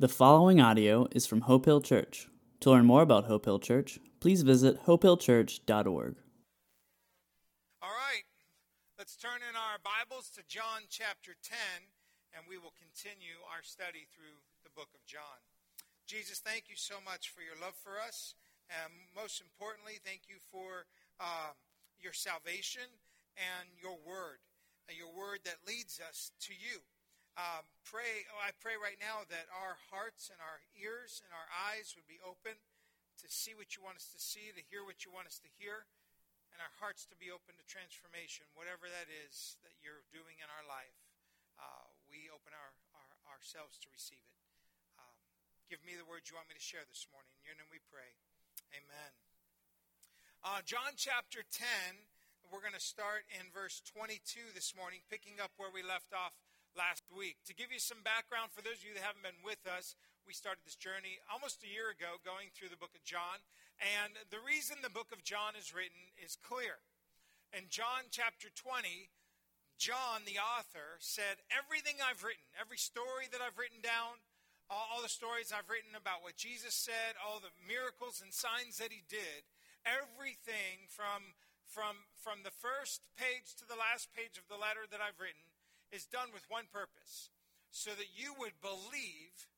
The following audio is from Hope Hill Church. To learn more about Hope Hill Church, please visit hopehillchurch.org. All right, let's turn in our Bibles to John chapter 10, and we will continue our study through the book of John. Jesus, thank you so much for your love for us. And most importantly, thank you for uh, your salvation and your word, and your word that leads us to you. Um, pray, oh, I pray right now that our hearts and our ears and our eyes would be open to see what you want us to see, to hear what you want us to hear, and our hearts to be open to transformation, whatever that is that you're doing in our life. Uh, we open our, our, ourselves to receive it. Um, give me the words you want me to share this morning. In your name we pray. Amen. Uh, John chapter 10, we're going to start in verse 22 this morning, picking up where we left off last week. To give you some background for those of you that haven't been with us, we started this journey almost a year ago going through the book of John. And the reason the book of John is written is clear. In John chapter 20, John, the author, said, Everything I've written, every story that I've written down, all, the stories I've written about what Jesus said, all the miracles and signs that he did, everything from, from, from the first page to the last page of the letter that I've written is done with one purpose so that you would believe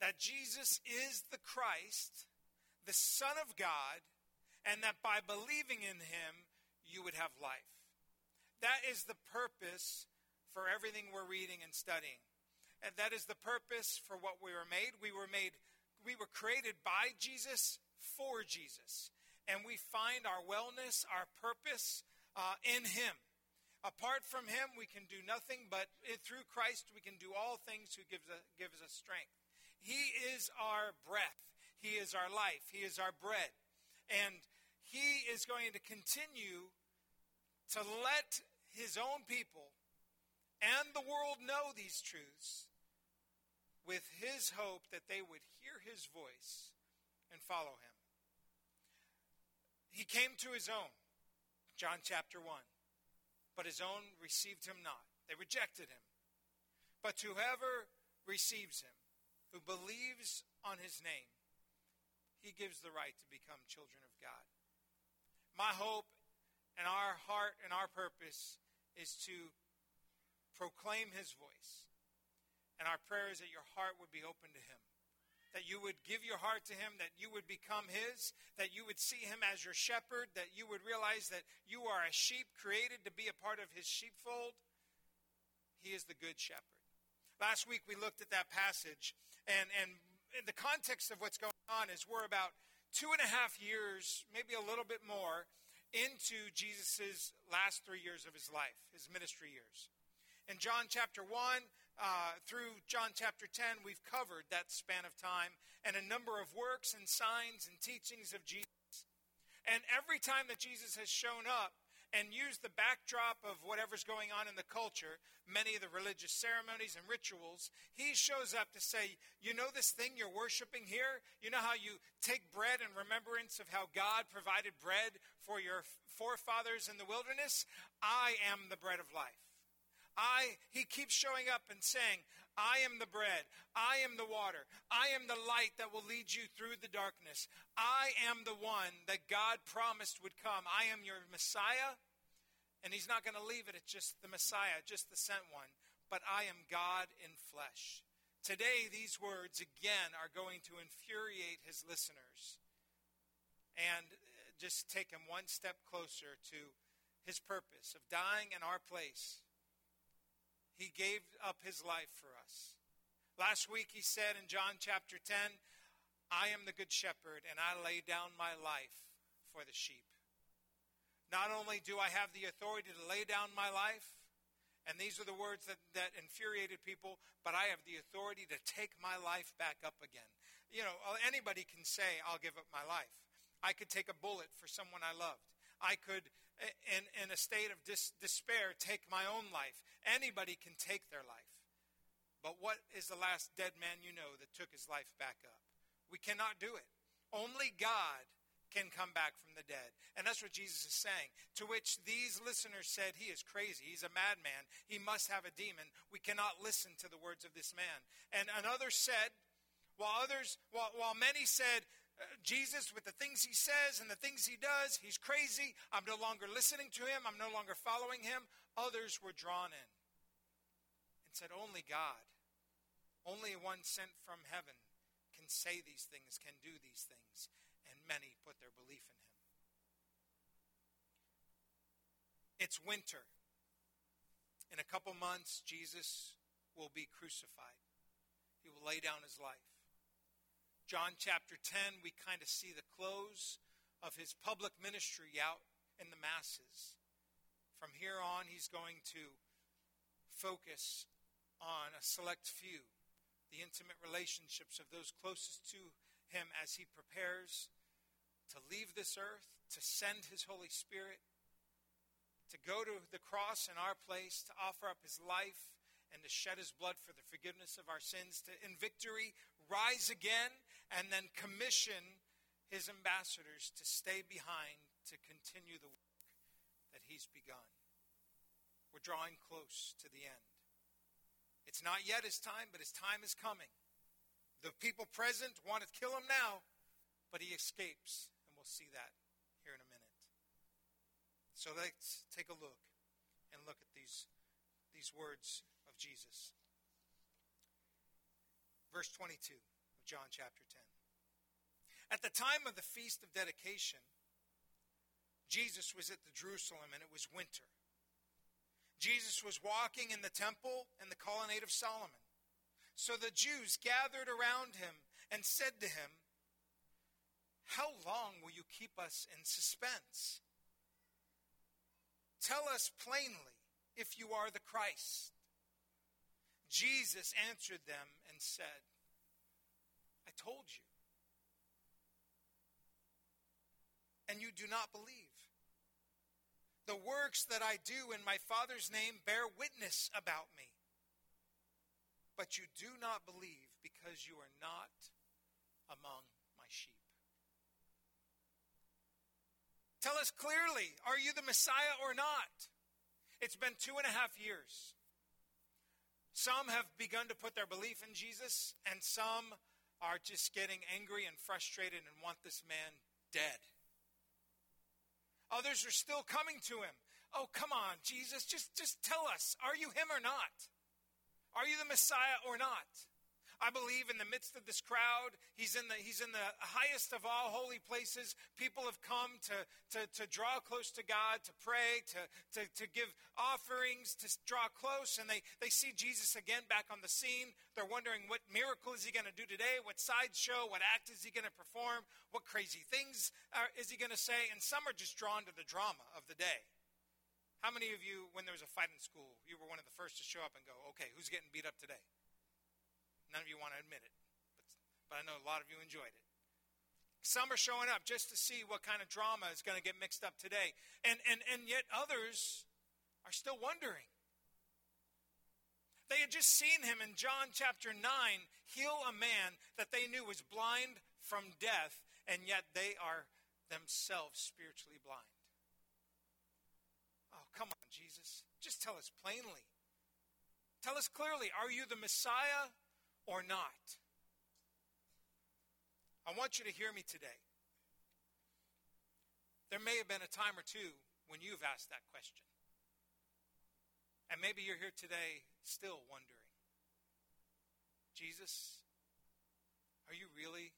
that Jesus is the Christ, the Son of God, and that by believing in him, you would have life. That is the purpose for everything we're reading and studying. And that is the purpose for what we were made. We were made, we were created by Jesus for Jesus. And we find our wellness, our purpose uh, in him. Apart from him, we can do nothing, but through Christ, we can do all things who gives us, gives us strength. He is our breath. He is our life. He is our bread. And he is going to continue to let his own people and the world know these truths with his hope that they would hear his voice and follow him. He came to his own, John chapter 1 but his own received him not. They rejected him. But to whoever receives him, who believes on his name, he gives the right to become children of God. My hope and our heart and our purpose is to proclaim his voice. And our prayer is that your heart would be open to him that you would give your heart to Him, that you would become His, that you would see Him as your shepherd, that you would realize that you are a sheep created to be a part of His sheepfold. He is the good shepherd. Last week we looked at that passage, and, and in the context of what's going on is we're about two and a half years, maybe a little bit more, into Jesus' last three years of his life, his ministry years. In John chapter 1, uh, through John chapter 10, we've covered that span of time and a number of works and signs and teachings of Jesus. And every time that Jesus has shown up and used the backdrop of whatever's going on in the culture, many of the religious ceremonies and rituals, he shows up to say, You know this thing you're worshiping here? You know how you take bread in remembrance of how God provided bread for your forefathers in the wilderness? I am the bread of life. I, he keeps showing up and saying, I am the bread. I am the water. I am the light that will lead you through the darkness. I am the one that God promised would come. I am your Messiah. And he's not going to leave it at just the Messiah, just the sent one, but I am God in flesh. Today, these words again are going to infuriate his listeners and uh, just take him one step closer to his purpose of dying in our place he gave up his life for us. Last week he said in John chapter 10, I am the good shepherd, and I lay down my life for the sheep. Not only do I have the authority to lay down my life, and these are the words that, that infuriated people, but I have the authority to take my life back up again. You know, anybody can say, I'll give up my life. I could take a bullet for someone I loved. I could, in, in a state of dis- despair, take my own life. Anybody can take their life. But what is the last dead man you know that took his life back up? We cannot do it. Only God can come back from the dead. And that's what Jesus is saying. To which these listeners said, He is crazy. He's a madman. He must have a demon. We cannot listen to the words of this man. And another said, While others, while, while many said, Jesus, with the things he says and the things he does, he's crazy. I'm no longer listening to him. I'm no longer following him. Others were drawn in and said, Only God, only one sent from heaven can say these things, can do these things. And many put their belief in him. It's winter. In a couple months, Jesus will be crucified. He will lay down his life. John chapter 10, we kind of see the close of his public ministry out in the masses. From here on, he's going to focus on a select few, the intimate relationships of those closest to him as he prepares to leave this earth, to send his Holy Spirit, to go to the cross in our place, to offer up his life, and to shed his blood for the forgiveness of our sins, to in victory rise again, and then commission his ambassadors to stay behind to continue the work that he's begun. We're drawing close to the end. It's not yet his time, but his time is coming. The people present want to kill him now, but he escapes, and we'll see that here in a minute. So let's take a look and look at these, these words of Jesus. Verse 22 of John chapter 10. At the time of the feast of dedication, Jesus was at the Jerusalem and it was winter. Jesus was walking in the temple and the colonnade of Solomon. So the Jews gathered around him and said to him, How long will you keep us in suspense? Tell us plainly if you are the Christ. Jesus answered them and said, I told you. And you do not believe. The works that I do in my Father's name bear witness about me. But you do not believe because you are not among my sheep. Tell us clearly, are you the Messiah or not? It's been two and a half years. Some have begun to put their belief in Jesus, and some are just getting angry and frustrated and want this man dead. Others are still coming to him. Oh, come on, Jesus, just, just tell us, are you him or not? Are you the Messiah or not? I believe in the midst of this crowd, he's in the, he's in the highest of all holy places. People have come to, to, to draw close to God, to pray, to, to, to give offerings, to draw close, and they, they see Jesus again back on the scene. They're wondering what miracle is he going to do today? What sideshow? What act is he going to perform? What crazy things are, is he going to say? And some are just drawn to the drama of the day. How many of you, when there was a fight in school, you were one of the first to show up and go, okay, who's getting beat up today? None of you want to admit it, but, but I know a lot of you enjoyed it. Some are showing up just to see what kind of drama is going to get mixed up today. And, and, and yet others are still wondering. They had just seen him in John chapter 9 heal a man that they knew was blind from death, and yet they are themselves spiritually blind. Oh, come on, Jesus. Just tell us plainly. Tell us clearly are you the Messiah or not? I want you to hear me today. There may have been a time or two when you've asked that question. And maybe you're here today still wondering Jesus, are you really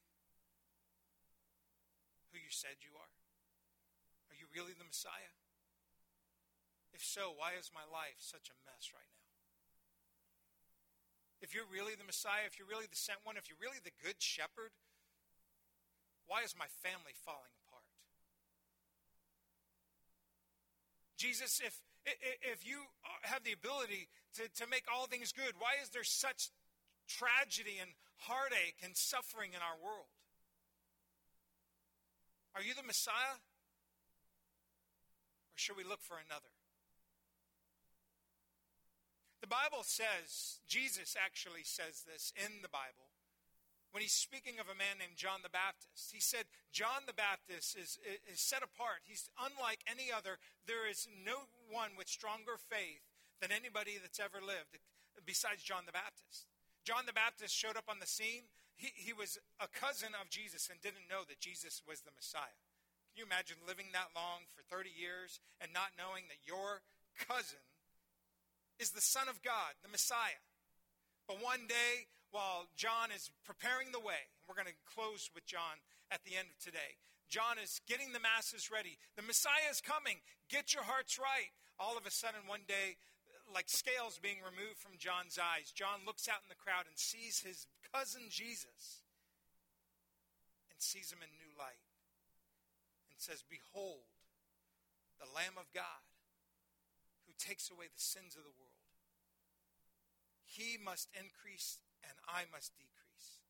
who you said you are? Are you really the Messiah? If so, why is my life such a mess right now? If you're really the Messiah, if you're really the sent one, if you're really the good shepherd, why is my family falling apart? Jesus, if, if you have the ability to, to make all things good, why is there such tragedy and heartache and suffering in our world? Are you the Messiah? Or should we look for another? The Bible says, Jesus actually says this in the Bible, when he's speaking of a man named John the Baptist. He said, John the Baptist is, is set apart. He's unlike any other. There is no one with stronger faith than anybody that's ever lived besides John the Baptist. John the Baptist showed up on the scene. he, he was a cousin of Jesus and didn't know that Jesus was the Messiah. Can you imagine living that long for 30 years and not knowing that your cousin is the Son of God, the Messiah? But one day, while John is preparing the way, and we're going to close with John at the end of today, John is getting the masses ready. The Messiah is coming. Get your hearts right. All of a sudden, one day, like scales being removed from John's eyes, John looks out in the crowd and sees his cousin Jesus and sees him in new light and says, Behold, the Lamb of God who takes away the sins of the world. He must increase and I must decrease.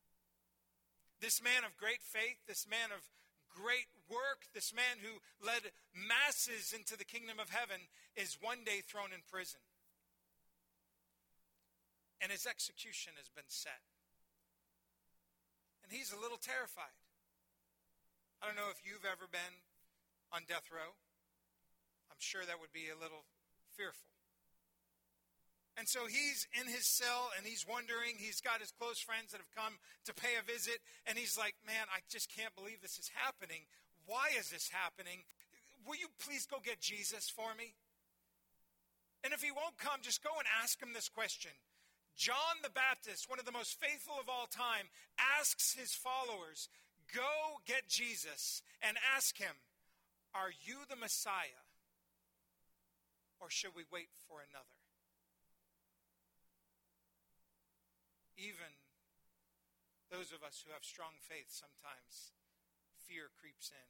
This man of great faith, this man of great work, this man who led masses into the kingdom of heaven, is one day thrown in prison. And his execution has been set. And he's a little terrified. I don't know if you've ever been on death row. I'm sure that would be a little fearful. And so he's in his cell and he's wondering. He's got his close friends that have come to pay a visit. And he's like, Man, I just can't believe this is happening. Why is this happening? Will you please go get Jesus for me? And if he won't come, just go and ask him this question. John the Baptist, one of the most faithful of all time, asks his followers, Go get Jesus and ask him, Are you the Messiah? Or should we wait for another? Even those of us who have strong faith, sometimes fear creeps in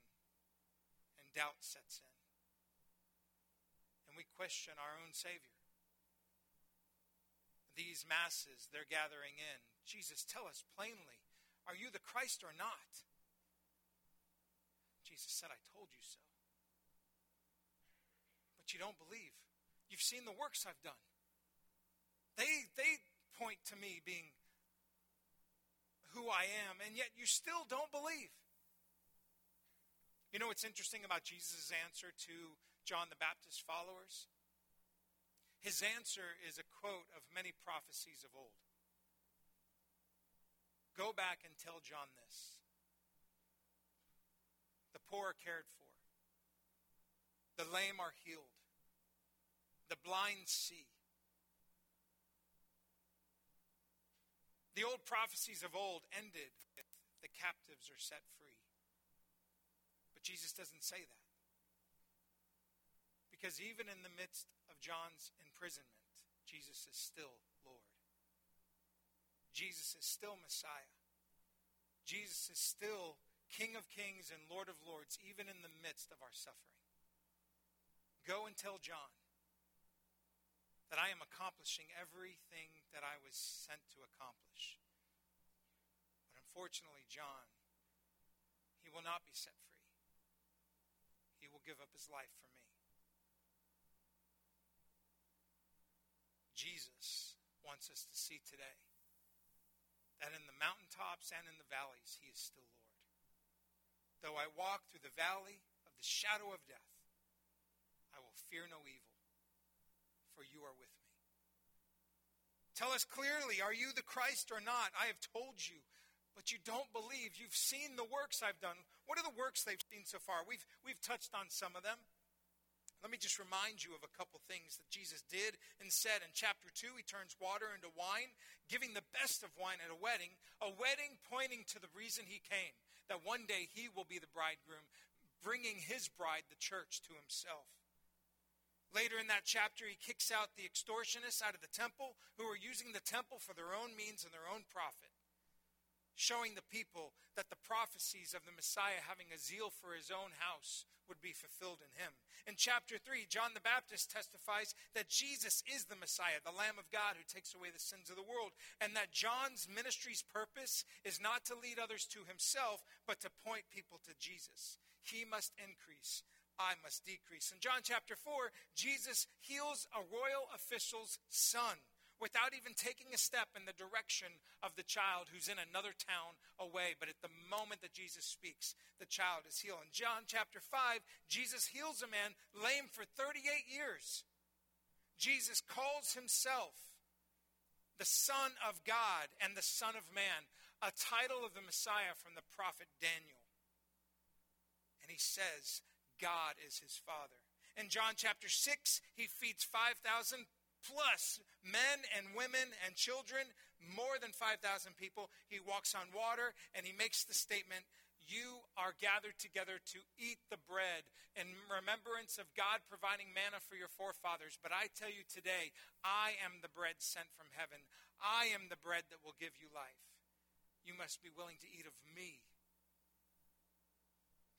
and doubt sets in. And we question our own Savior. These masses, they're gathering in. Jesus, tell us plainly are you the Christ or not? Jesus said, I told you so. But you don't believe. You've seen the works I've done. They, they point to me being who I am, and yet you still don't believe. You know what's interesting about Jesus' answer to John the Baptist's followers? His answer is a quote of many prophecies of old. Go back and tell John this. The poor are cared for. The lame are healed. The blind see. The old prophecies of old ended with the captives are set free. But Jesus doesn't say that. Because even in the midst of John's imprisonment, Jesus is still Lord. Jesus is still Messiah. Jesus is still King of kings and Lord of lords, even in the midst of our suffering. Go and tell John that I am accomplishing everything that I was sent to accomplish. But unfortunately, John, he will not be set free. He will give up his life for me. Jesus wants us to see today that in the mountaintops and in the valleys, he is still Lord. Though I walk through the valley of the shadow of death, I will fear no evil, for you are with me. Tell us clearly, are you the Christ or not? I have told you, but you don't believe. You've seen the works I've done. What are the works they've seen so far? We've, we've touched on some of them. Let me just remind you of a couple things that Jesus did and said. In chapter 2, he turns water into wine, giving the best of wine at a wedding, a wedding pointing to the reason he came, that one day he will be the bridegroom, bringing his bride, the church, to himself. Later in that chapter, he kicks out the extortionists out of the temple who were using the temple for their own means and their own profit showing the people that the prophecies of the Messiah having a zeal for his own house would be fulfilled in him. In chapter 3, John the Baptist testifies that Jesus is the Messiah, the Lamb of God who takes away the sins of the world, and that John's ministry's purpose is not to lead others to himself, but to point people to Jesus. He must increase. I must decrease. In John chapter 4, Jesus heals a royal official's son without even taking a step in the direction of the child who's in another town away. But at the moment that Jesus speaks, the child is healed. In John chapter 5, Jesus heals a man lame for 38 years. Jesus calls himself the Son of God and the Son of Man, a title of the Messiah from the prophet Daniel. And he says, God is his father. In John chapter 6, he feeds 5,000 plus men and women and children, more than 5,000 people. He walks on water and he makes the statement, You are gathered together to eat the bread in remembrance of God providing manna for your forefathers. But I tell you today, I am the bread sent from heaven. I am the bread that will give you life. You must be willing to eat of me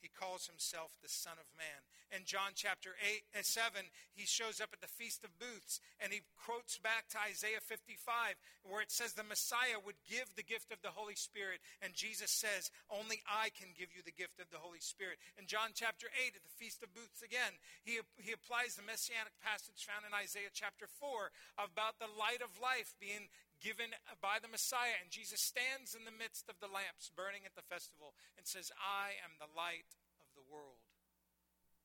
he calls himself the Son of Man. In John chapter 8 and uh, 7, he shows up at the Feast of Booths and he quotes back to Isaiah 55 where it says the Messiah would give the gift of the Holy Spirit. And Jesus says, Only I can give you the gift of the Holy Spirit. In John chapter 8 at the Feast of Booths again, he, he applies the messianic passage found in Isaiah chapter 4 about the light of life being given by the Messiah. And Jesus stands in the midst of the lamps burning at the festival and says, I am the light of the world,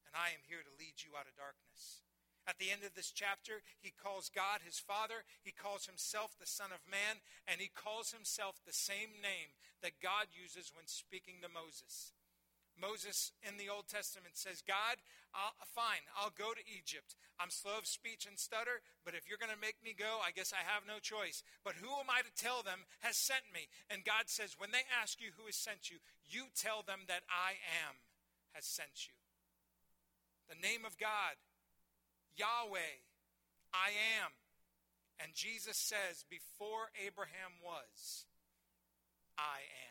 and I am here to lead you out of darkness. At the end of this chapter, he calls God his Father, he calls himself the Son of Man, and he calls himself the same name that God uses when speaking to Moses. Moses in the Old Testament says, God, I'll, fine, I'll go to Egypt. I'm slow of speech and stutter, but if you're going to make me go, I guess I have no choice. But who am I to tell them has sent me? And God says, when they ask you who has sent you, you tell them that I am has sent you. The name of God, Yahweh, I am. And Jesus says, before Abraham was, I am.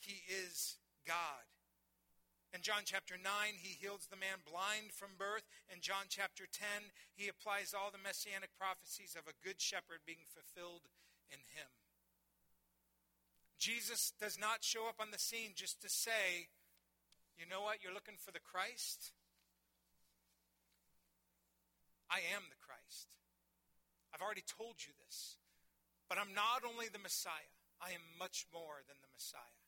He is God. In John chapter 9, he heals the man blind from birth. In John chapter 10, he applies all the messianic prophecies of a good shepherd being fulfilled in him. Jesus does not show up on the scene just to say, you know what, you're looking for the Christ? I am the Christ. I've already told you this. But I'm not only the Messiah, I am much more than the Messiah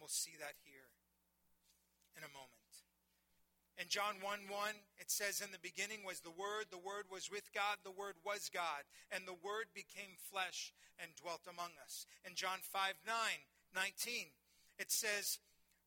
we'll see that here in a moment. In John 1 1, it says, In the beginning was the Word, the Word was with God, the Word was God, and the Word became flesh and dwelt among us. In John 5 9, 19, it says,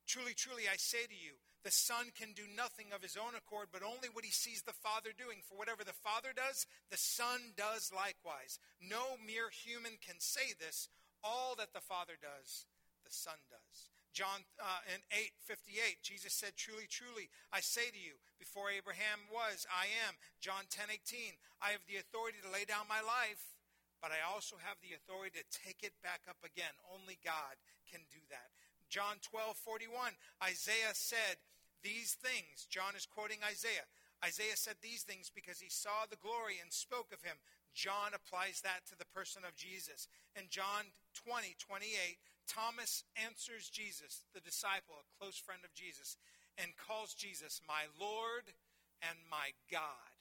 Truly, truly, I say to you, the Son can do nothing of his own accord, but only what he sees the Father doing. For whatever the Father does, the Son does likewise. No mere human can say this. All that the Father does, the Son does. John uh, in 8:58, Jesus said, "Truly, truly, I say to you, before Abraham was, I am." John 10:18, I have the authority to lay down my life, but I also have the authority to take it back up again. Only God can do that. John 12:41, Isaiah said these things. John is quoting Isaiah. Isaiah said these things because he saw the glory and spoke of him. John applies that to the person of Jesus. In John 20, 28, Thomas answers Jesus, the disciple, a close friend of Jesus, and calls Jesus my Lord and my God,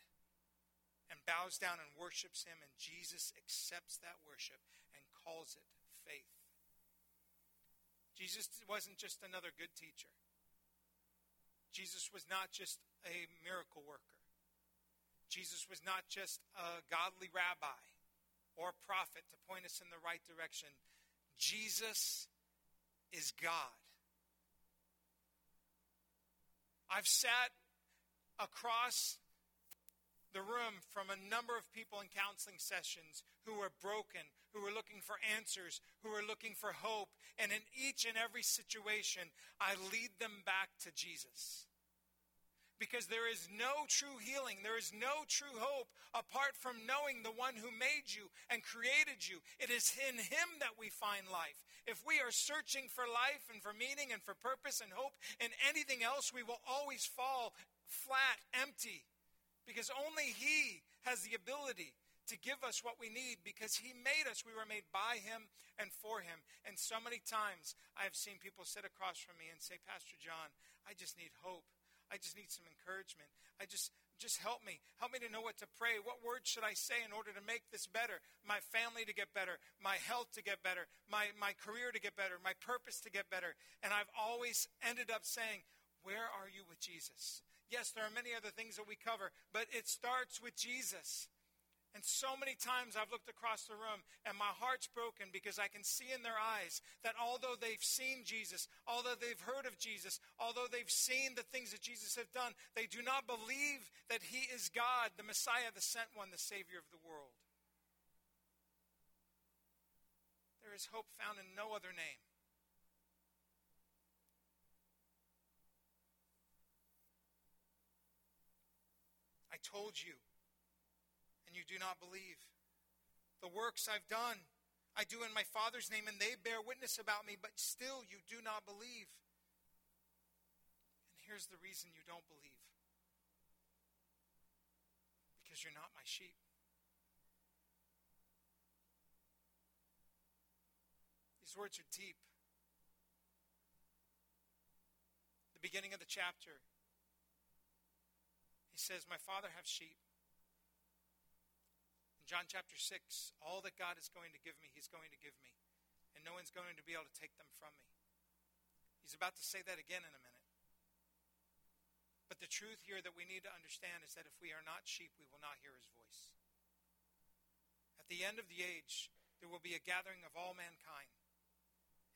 and bows down and worships him, and Jesus accepts that worship and calls it faith. Jesus wasn't just another good teacher. Jesus was not just a miracle worker. Jesus was not just a godly rabbi or prophet to point us in the right direction. Jesus is God. I've sat across the room from a number of people in counseling sessions who are broken, who are looking for answers, who are looking for hope. And in each and every situation, I lead them back to Jesus because there is no true healing, there is no true hope apart from knowing the one who made you and created you. It is in him that we find life. If we are searching for life and for meaning and for purpose and hope in anything else, we will always fall flat, empty, because only he has the ability to give us what we need because he made us. We were made by him and for him. And so many times I have seen people sit across from me and say, Pastor John, I just need hope. I just need some encouragement. I just just help me. Help me to know what to pray. What words should I say in order to make this better? My family to get better, my health to get better, my, my career to get better, my purpose to get better. And I've always ended up saying, Where are you with Jesus? Yes, there are many other things that we cover, but it starts with Jesus. And so many times I've looked across the room and my heart's broken because I can see in their eyes that although they've seen Jesus, although they've heard of Jesus, although they've seen the things that Jesus has done, they do not believe that he is God, the Messiah, the sent one, the Savior of the world. There is hope found in no other name. I told you and you do not believe. The works I've done, I do in my Father's name, and they bear witness about me, but still you do not believe. And here's the reason you don't believe because you're not my sheep. These words are deep. The beginning of the chapter, he says, My Father have sheep John chapter 6, all that God is going to give me, He's going to give me. And no one's going to be able to take them from me. He's about to say that again in a minute. But the truth here that we need to understand is that if we are not sheep, we will not hear His voice. At the end of the age, there will be a gathering of all mankind.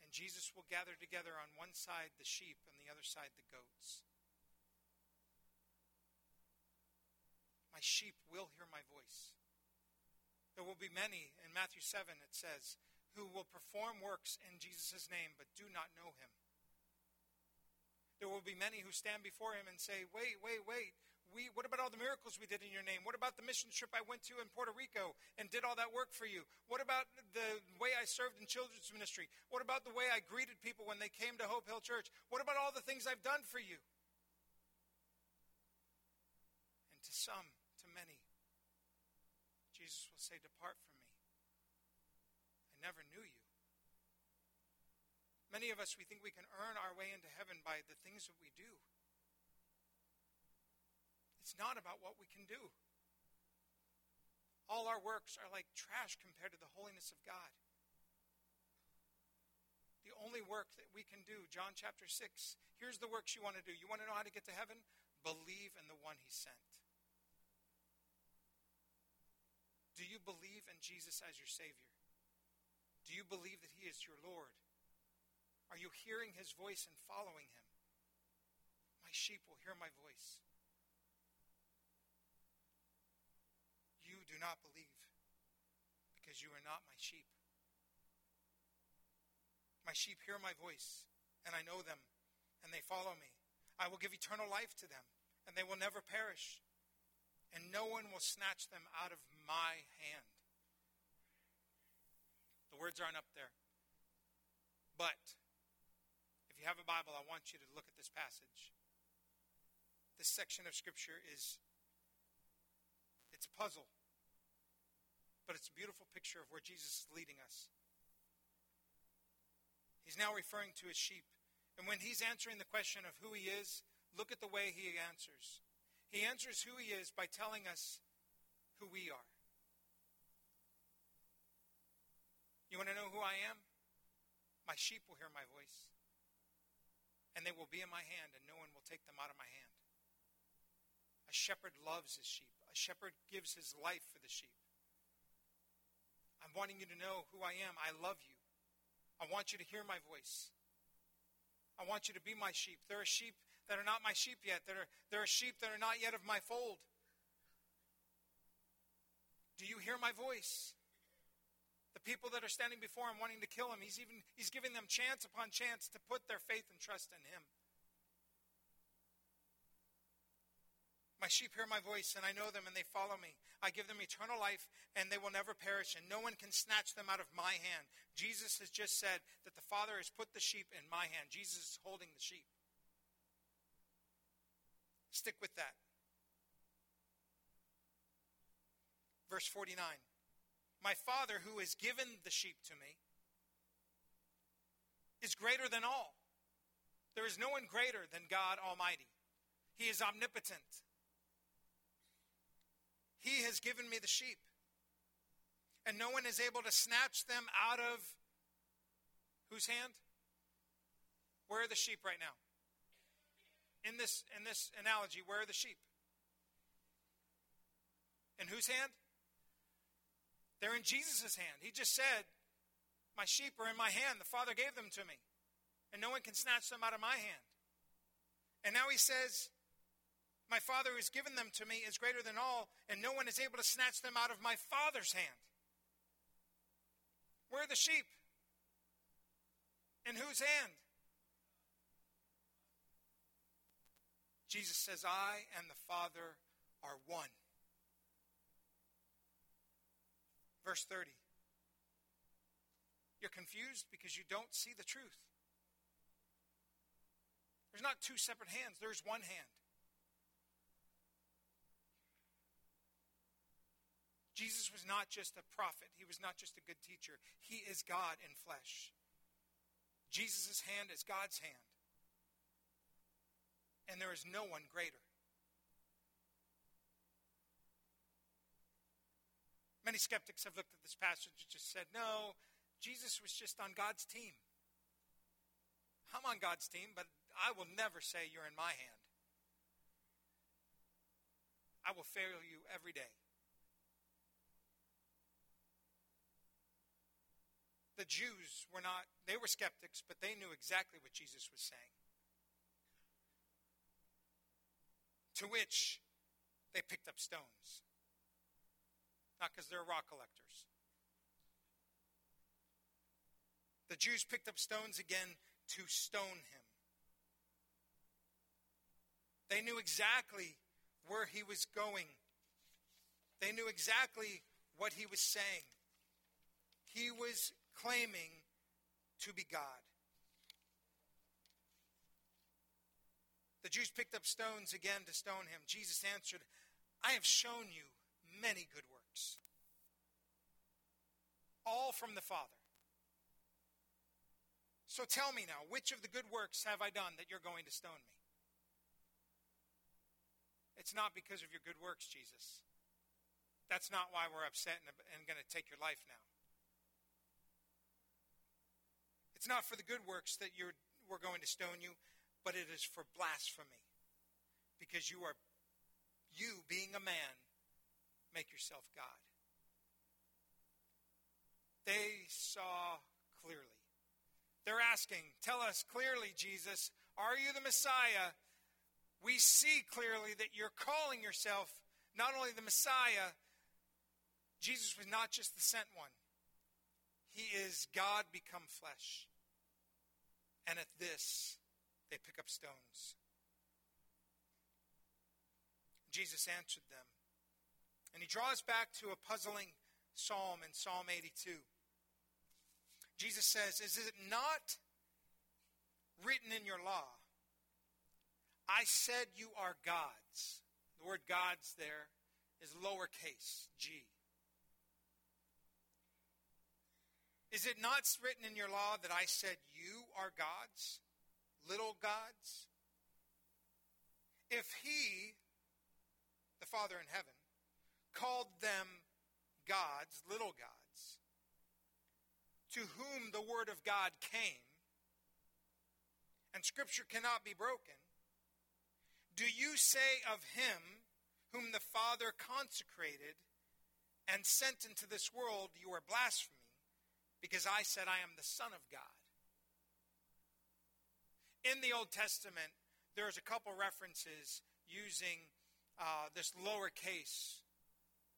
And Jesus will gather together on one side the sheep and the other side the goats. My sheep will hear my voice. There will be many, in Matthew 7 it says, who will perform works in Jesus' name but do not know him. There will be many who stand before him and say, Wait, wait, wait. We, what about all the miracles we did in your name? What about the mission trip I went to in Puerto Rico and did all that work for you? What about the way I served in children's ministry? What about the way I greeted people when they came to Hope Hill Church? What about all the things I've done for you? And to some, Jesus will say, Depart from me. I never knew you. Many of us, we think we can earn our way into heaven by the things that we do. It's not about what we can do. All our works are like trash compared to the holiness of God. The only work that we can do, John chapter 6, here's the works you want to do. You want to know how to get to heaven? Believe in the one he sent. Do you believe in Jesus as your Savior? Do you believe that He is your Lord? Are you hearing His voice and following Him? My sheep will hear my voice. You do not believe because you are not my sheep. My sheep hear my voice, and I know them, and they follow me. I will give eternal life to them, and they will never perish and no one will snatch them out of my hand. The words aren't up there. But if you have a Bible, I want you to look at this passage. This section of scripture is it's a puzzle. But it's a beautiful picture of where Jesus is leading us. He's now referring to his sheep. And when he's answering the question of who he is, look at the way he answers. He answers who he is by telling us who we are. You want to know who I am? My sheep will hear my voice, and they will be in my hand, and no one will take them out of my hand. A shepherd loves his sheep, a shepherd gives his life for the sheep. I'm wanting you to know who I am. I love you. I want you to hear my voice. I want you to be my sheep. There are sheep that are not my sheep yet. that are, there are sheep that are not yet of my fold. Do you hear my voice? The people that are standing before him wanting to kill him, he's even he's giving them chance upon chance to put their faith and trust in him. My sheep hear my voice, and I know them, and they follow me. I give them eternal life, and they will never perish, and no one can snatch them out of my hand. Jesus has just said that the Father has put the sheep in my hand. Jesus is holding the sheep. Stick with that. Verse 49 My Father, who has given the sheep to me, is greater than all. There is no one greater than God Almighty. He is omnipotent. He has given me the sheep. And no one is able to snatch them out of whose hand? Where are the sheep right now? In this, in this analogy, where are the sheep? In whose hand? They're in Jesus' hand. He just said, My sheep are in my hand. The Father gave them to me, and no one can snatch them out of my hand. And now he says, My Father who has given them to me is greater than all, and no one is able to snatch them out of my Father's hand. Where are the sheep? In whose hand? Jesus says, I and the Father are one. Verse 30. You're confused because you don't see the truth. There's not two separate hands, there's one hand. Jesus was not just a prophet, he was not just a good teacher. He is God in flesh. Jesus' hand is God's hand. And there is no one greater. Many skeptics have looked at this passage and just said, no, Jesus was just on God's team. I'm on God's team, but I will never say you're in my hand. I will fail you every day. The Jews were not, they were skeptics, but they knew exactly what Jesus was saying. To which they picked up stones not because they're rock collectors. The Jews picked up stones again to stone him. They knew exactly where he was going, they knew exactly what he was saying. He was claiming to be God. The Jews picked up stones again to stone him. Jesus answered, I have shown you many good works. All from the Father. So tell me now, which of the good works have I done that you're going to stone me? It's not because of your good works, Jesus. That's not why we're upset and, and going to take your life now. It's not for the good works that you're, we're going to stone you, but it is for blasphemy. Because you are, you being a man, make yourself God. They saw clearly. They're asking, Tell us clearly, Jesus, are you the Messiah? We see clearly that you're calling yourself not only the Messiah, Jesus was not just the sent one, He is God become flesh. And at this, they pick up stones. Jesus answered them and he draws back to a puzzling psalm in Psalm 82. Jesus says, Is it not written in your law? I said you are gods. The word gods there is lowercase g. Is it not written in your law that I said you are gods, little gods? If he, the Father in heaven, called them gods, little gods, to whom the word of God came, and scripture cannot be broken, do you say of him whom the Father consecrated and sent into this world, you are blasphemy, because I said I am the Son of God? In the Old Testament, there's a couple references using uh, this lowercase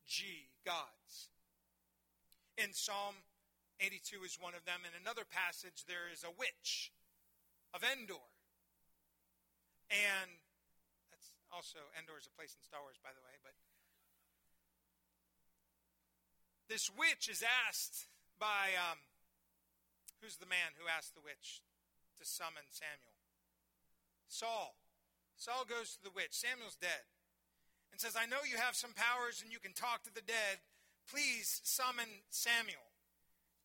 G, gods. In Psalm 82 is one of them. In another passage, there is a witch of Endor. And that's also, Endor is a place in Star Wars, by the way, but this witch is asked by, um, who's the man who asked the witch to summon Samuel? Saul. Saul goes to the witch. Samuel's dead and says, I know you have some powers and you can talk to the dead. Please summon Samuel.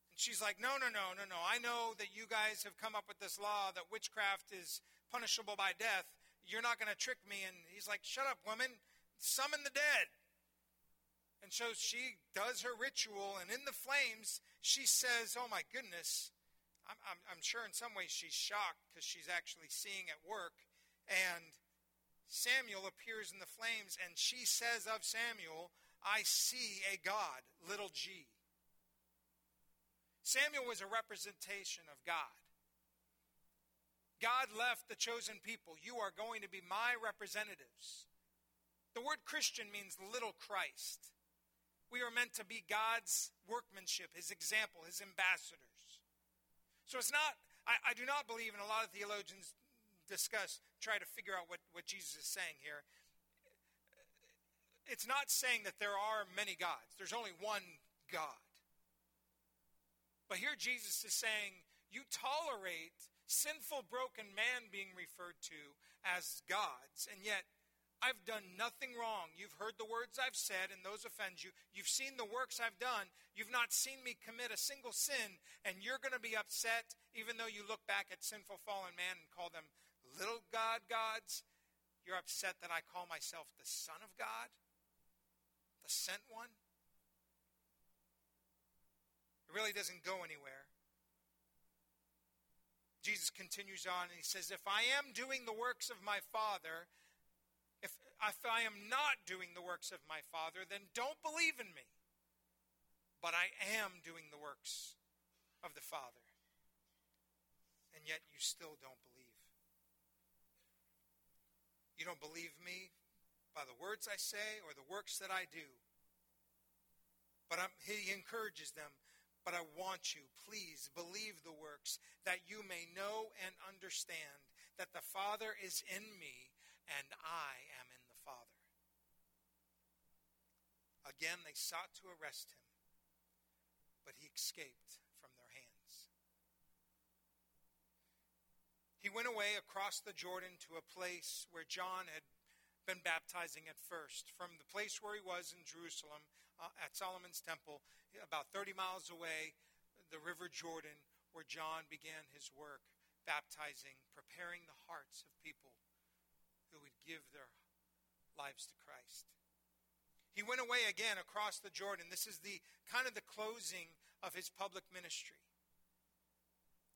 And she's like, No, no, no, no, no. I know that you guys have come up with this law that witchcraft is punishable by death. You're not going to trick me. And he's like, Shut up, woman. Summon the dead. And so she does her ritual, and in the flames, she says, Oh my goodness. I'm, I'm, I'm sure in some ways she's shocked because she's actually seeing it work. And Samuel appears in the flames, and she says of Samuel, I see a God, little g. Samuel was a representation of God. God left the chosen people. You are going to be my representatives. The word Christian means little Christ. We are meant to be God's workmanship, his example, his ambassadors. So it's not, I, I do not believe, and a lot of theologians discuss, try to figure out what, what Jesus is saying here. It's not saying that there are many gods, there's only one God. But here Jesus is saying, you tolerate sinful, broken man being referred to as gods, and yet I've done nothing wrong. You've heard the words I've said, and those offend you. You've seen the works I've done. You've not seen me commit a single sin, and you're going to be upset, even though you look back at sinful, fallen man and call them little god gods. You're upset that I call myself the Son of God, the sent one. It really doesn't go anywhere. Jesus continues on and he says, If I am doing the works of my Father, if, if I am not doing the works of my Father, then don't believe in me. But I am doing the works of the Father. And yet you still don't believe. You don't believe me by the words I say or the works that I do. But I'm, he encourages them. But I want you, please believe the works, that you may know and understand that the Father is in me and I am in the Father. Again, they sought to arrest him, but he escaped from their hands. He went away across the Jordan to a place where John had been baptizing at first. From the place where he was in Jerusalem, uh, at Solomon's temple, about 30 miles away, the River Jordan, where John began his work, baptizing, preparing the hearts of people who would give their lives to Christ. He went away again across the Jordan. This is the kind of the closing of his public ministry.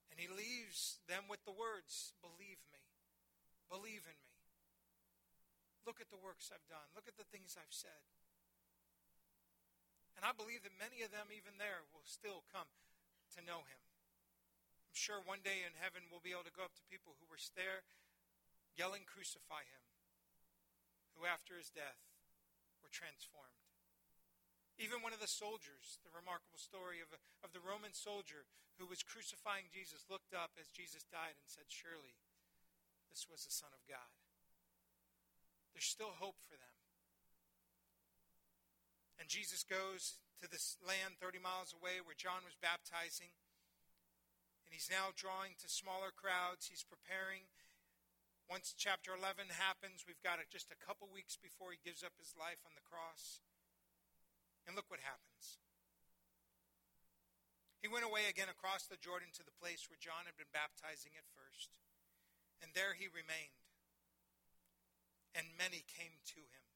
And he leaves them with the words, believe me. Believe in me. Look at the works I've done. Look at the things I've said. And I believe that many of them, even there, will still come to know him. I'm sure one day in heaven we'll be able to go up to people who were there yelling, Crucify him, who after his death were transformed. Even one of the soldiers, the remarkable story of, a, of the Roman soldier who was crucifying Jesus, looked up as Jesus died and said, Surely this was the Son of God. There's still hope for them. And Jesus goes to this land 30 miles away where John was baptizing. And he's now drawing to smaller crowds. He's preparing once chapter 11 happens, we've got it just a couple weeks before he gives up his life on the cross. And look what happens. He went away again across the Jordan to the place where John had been baptizing at first. And there he remained. And many came to him.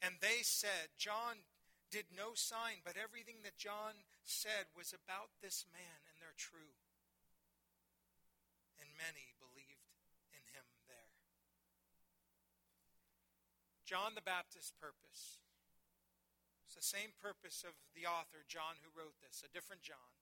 And they said, John did no sign, but everything that John said was about this man, and they're true. And many John the Baptist's purpose. It's the same purpose of the author, John, who wrote this, a different John.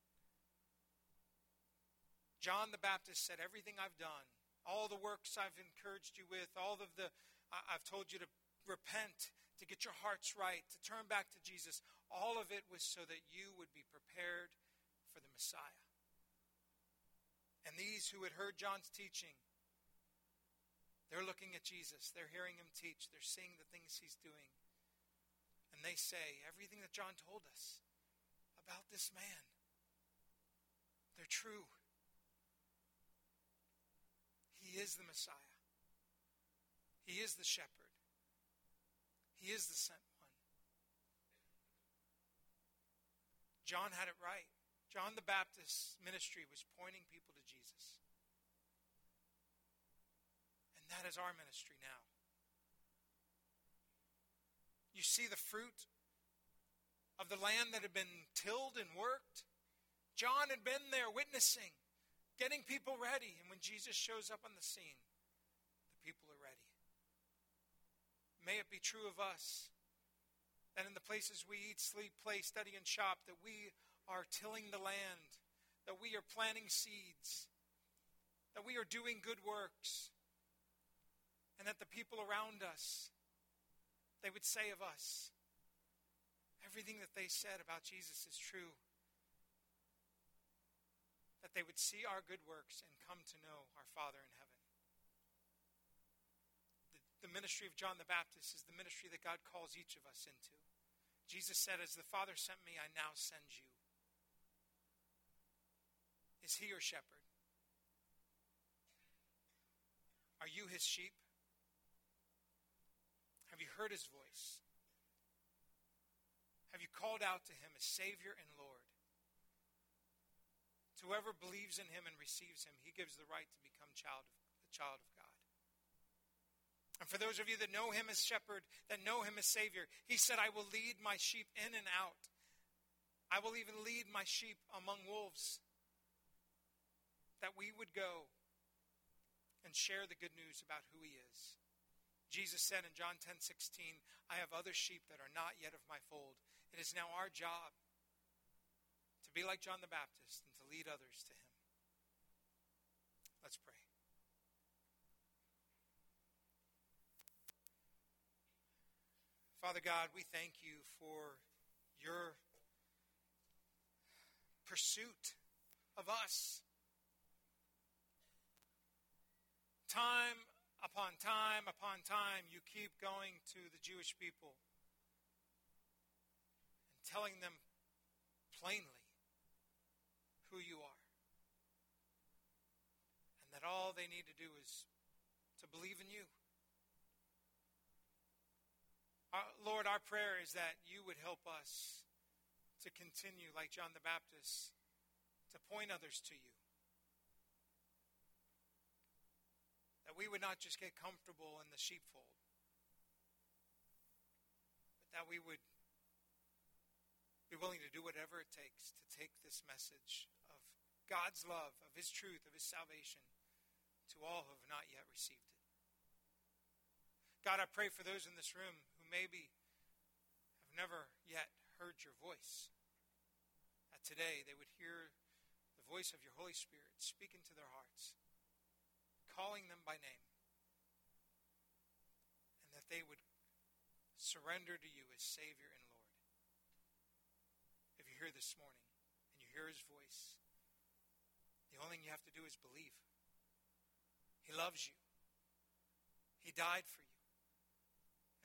John the Baptist said, Everything I've done, all the works I've encouraged you with, all of the, I've told you to repent, to get your hearts right, to turn back to Jesus, all of it was so that you would be prepared for the Messiah. And these who had heard John's teaching they're looking at Jesus. They're hearing him teach. They're seeing the things he's doing. And they say, everything that John told us about this man, they're true. He is the Messiah. He is the shepherd. He is the sent one. John had it right. John the Baptist's ministry was pointing people to Jesus. And that is our ministry now. You see the fruit of the land that had been tilled and worked. John had been there witnessing, getting people ready. And when Jesus shows up on the scene, the people are ready. May it be true of us that in the places we eat, sleep, play, study, and shop, that we are tilling the land, that we are planting seeds, that we are doing good works, and that the people around us, they would say of us, everything that they said about Jesus is true. That they would see our good works and come to know our Father in heaven. The, the ministry of John the Baptist is the ministry that God calls each of us into. Jesus said, As the Father sent me, I now send you. Is he your shepherd? Are you his sheep? Have you heard his voice? Have you called out to him as Savior and Lord? To whoever believes in him and receives him, he gives the right to become child of, a child of God. And for those of you that know him as shepherd, that know him as Savior, he said, I will lead my sheep in and out. I will even lead my sheep among wolves. That we would go and share the good news about who he is. Jesus said in John 10 16, I have other sheep that are not yet of my fold. It is now our job to be like John the Baptist and to lead others to him. Let's pray. Father God, we thank you for your pursuit of us. Time upon time upon time, you keep going to the Jewish people and telling them plainly who you are. And that all they need to do is to believe in you. Our, Lord, our prayer is that you would help us to continue, like John the Baptist, to point others to you. We would not just get comfortable in the sheepfold, but that we would be willing to do whatever it takes to take this message of God's love, of His truth, of His salvation to all who have not yet received it. God, I pray for those in this room who maybe have never yet heard your voice, that today they would hear the voice of your Holy Spirit speaking to their hearts, calling them by name, and that they would surrender to you as Savior and Lord. If you're here this morning and you hear his voice, the only thing you have to do is believe. He loves you. He died for you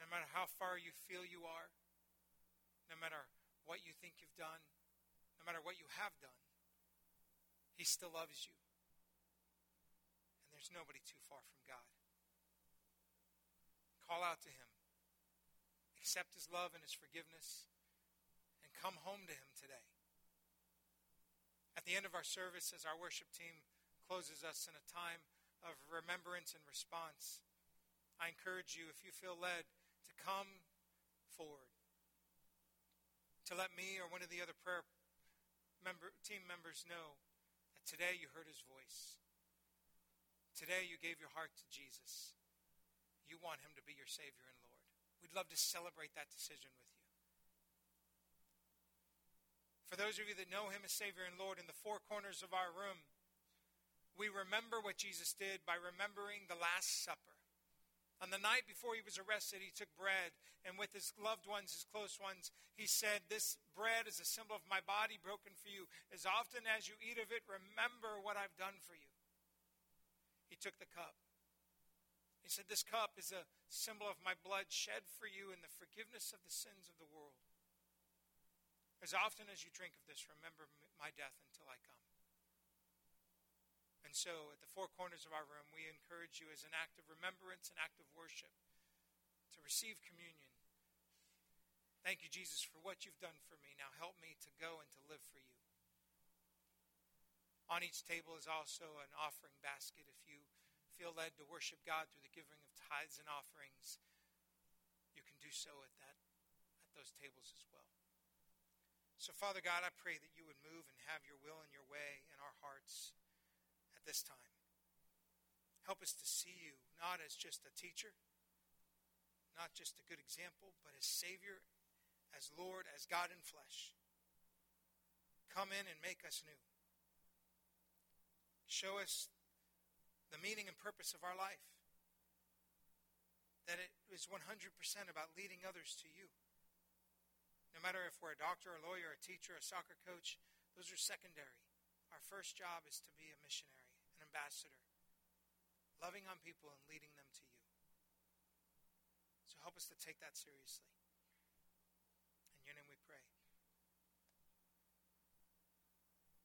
no matter how far you feel you are, no matter what you think you've done, no matter what you have done, He still loves you. There's nobody too far from God. Call out to Him. Accept His love and His forgiveness. And come home to Him today. At the end of our service, as our worship team closes us in a time of remembrance and response, I encourage you, if you feel led, to come forward. To let me or one of the other prayer member, team members know that today you heard his voice. Today you gave your heart to Jesus. You want him to be your Savior and Lord. We'd love to celebrate that decision with you. For those of you that know him as Savior and Lord, in the four corners of our room, we remember what Jesus did by remembering the Last Supper. On the night before he was arrested, he took bread, and with his loved ones, his close ones, he said, This bread is a symbol of my body broken for you. As often as you eat of it, remember what I've done for you. He took the cup. He said, This cup is a symbol of my blood shed for you in the forgiveness of the sins of the world. As often as you drink of this, remember my death until I come. And so, at the four corners of our room, we encourage you as an act of remembrance, an act of worship, to receive communion. Thank you, Jesus, for what you've done for me. Now help me to go and to live for you. On each table is also an offering basket. If you feel led to worship God through the giving of tithes and offerings, you can do so at that at those tables as well. So, Father God, I pray that you would move and have your will and your way in our hearts at this time. Help us to see you not as just a teacher, not just a good example, but as Savior, as Lord, as God in flesh. Come in and make us new. Show us the meaning and purpose of our life. That it is 100% about leading others to you. No matter if we're a doctor, a lawyer, a teacher, a soccer coach, those are secondary. Our first job is to be a missionary, an ambassador, loving on people and leading them to you. So help us to take that seriously.